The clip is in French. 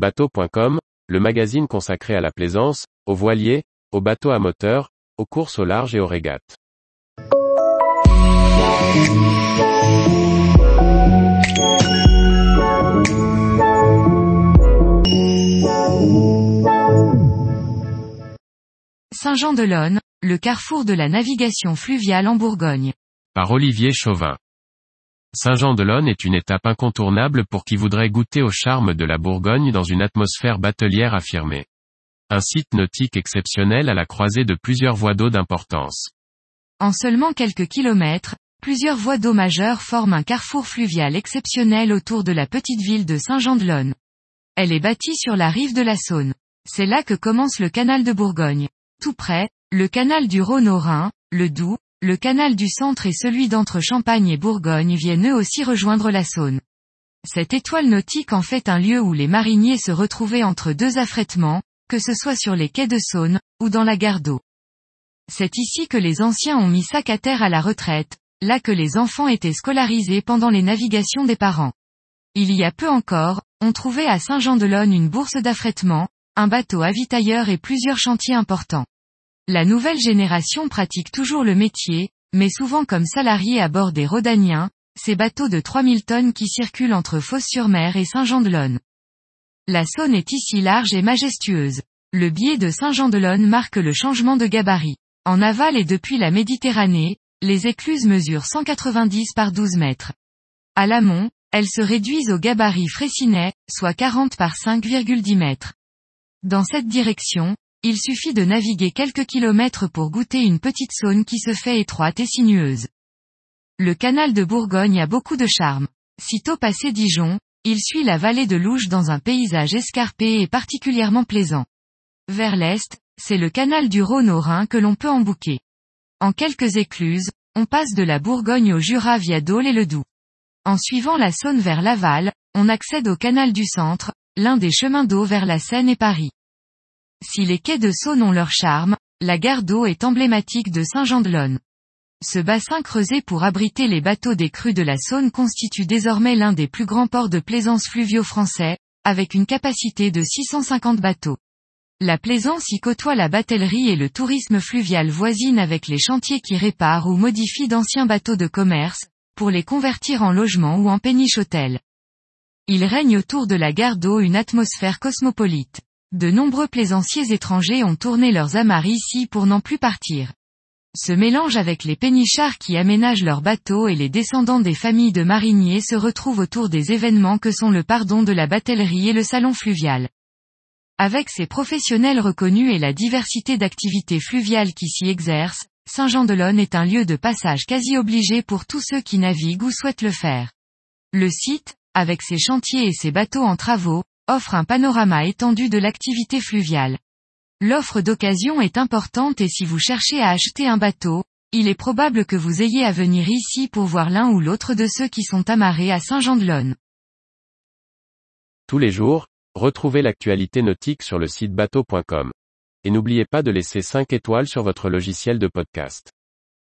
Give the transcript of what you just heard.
Bateau.com, le magazine consacré à la plaisance, aux voiliers, aux bateaux à moteur, aux courses au large et aux régates. Saint-Jean-de-Lonne, le carrefour de la navigation fluviale en Bourgogne. Par Olivier Chauvin. Saint-Jean-de-Lonne est une étape incontournable pour qui voudrait goûter au charme de la Bourgogne dans une atmosphère batelière affirmée. Un site nautique exceptionnel à la croisée de plusieurs voies d'eau d'importance. En seulement quelques kilomètres, plusieurs voies d'eau majeures forment un carrefour fluvial exceptionnel autour de la petite ville de Saint-Jean-de-Lonne. Elle est bâtie sur la rive de la Saône. C'est là que commence le canal de Bourgogne. Tout près, le canal du Rhône au Rhin, le Doubs, le canal du centre et celui d'entre Champagne et Bourgogne viennent eux aussi rejoindre la Saône. Cette étoile nautique en fait un lieu où les mariniers se retrouvaient entre deux affrètements, que ce soit sur les quais de Saône, ou dans la gare d'eau. C'est ici que les anciens ont mis sac à terre à la retraite, là que les enfants étaient scolarisés pendant les navigations des parents. Il y a peu encore, on trouvait à Saint-Jean-de-Lonne une bourse d'affrètement, un bateau avitailleur et plusieurs chantiers importants. La nouvelle génération pratique toujours le métier, mais souvent comme salariés à bord des Rodaniens, ces bateaux de 3000 tonnes qui circulent entre Fos-sur-Mer et Saint-Jean-de-Lonne. La Saône est ici large et majestueuse. Le biais de Saint-Jean-de-Lonne marque le changement de gabarit. En aval et depuis la Méditerranée, les écluses mesurent 190 par 12 mètres. À l'amont, elles se réduisent au gabarit Fraissinet, soit 40 par 5,10 mètres. Dans cette direction, il suffit de naviguer quelques kilomètres pour goûter une petite Saône qui se fait étroite et sinueuse. Le canal de Bourgogne a beaucoup de charme. Sitôt passé Dijon, il suit la vallée de Louge dans un paysage escarpé et particulièrement plaisant. Vers l'est, c'est le canal du Rhône au Rhin que l'on peut embouquer. En quelques écluses, on passe de la Bourgogne au Jura via Dole et le Doubs. En suivant la Saône vers Laval, on accède au canal du centre, l'un des chemins d'eau vers la Seine et Paris. Si les quais de Saône ont leur charme, la gare d'eau est emblématique de Saint-Jean-de-Lonne. Ce bassin creusé pour abriter les bateaux des crues de la Saône constitue désormais l'un des plus grands ports de plaisance fluviaux français, avec une capacité de 650 bateaux. La plaisance y côtoie la batellerie et le tourisme fluvial voisine avec les chantiers qui réparent ou modifient d'anciens bateaux de commerce, pour les convertir en logements ou en péniche hôtels. Il règne autour de la gare d'eau une atmosphère cosmopolite. De nombreux plaisanciers étrangers ont tourné leurs amarres ici pour n'en plus partir. Ce mélange avec les pénichards qui aménagent leurs bateaux et les descendants des familles de mariniers se retrouvent autour des événements que sont le pardon de la batellerie et le salon fluvial. Avec ses professionnels reconnus et la diversité d'activités fluviales qui s'y exercent, Saint-Jean-de-Lonne est un lieu de passage quasi obligé pour tous ceux qui naviguent ou souhaitent le faire. Le site, avec ses chantiers et ses bateaux en travaux, offre un panorama étendu de l'activité fluviale. L'offre d'occasion est importante et si vous cherchez à acheter un bateau, il est probable que vous ayez à venir ici pour voir l'un ou l'autre de ceux qui sont amarrés à Saint-Jean-de-Lonne. Tous les jours, retrouvez l'actualité nautique sur le site bateau.com. Et n'oubliez pas de laisser 5 étoiles sur votre logiciel de podcast.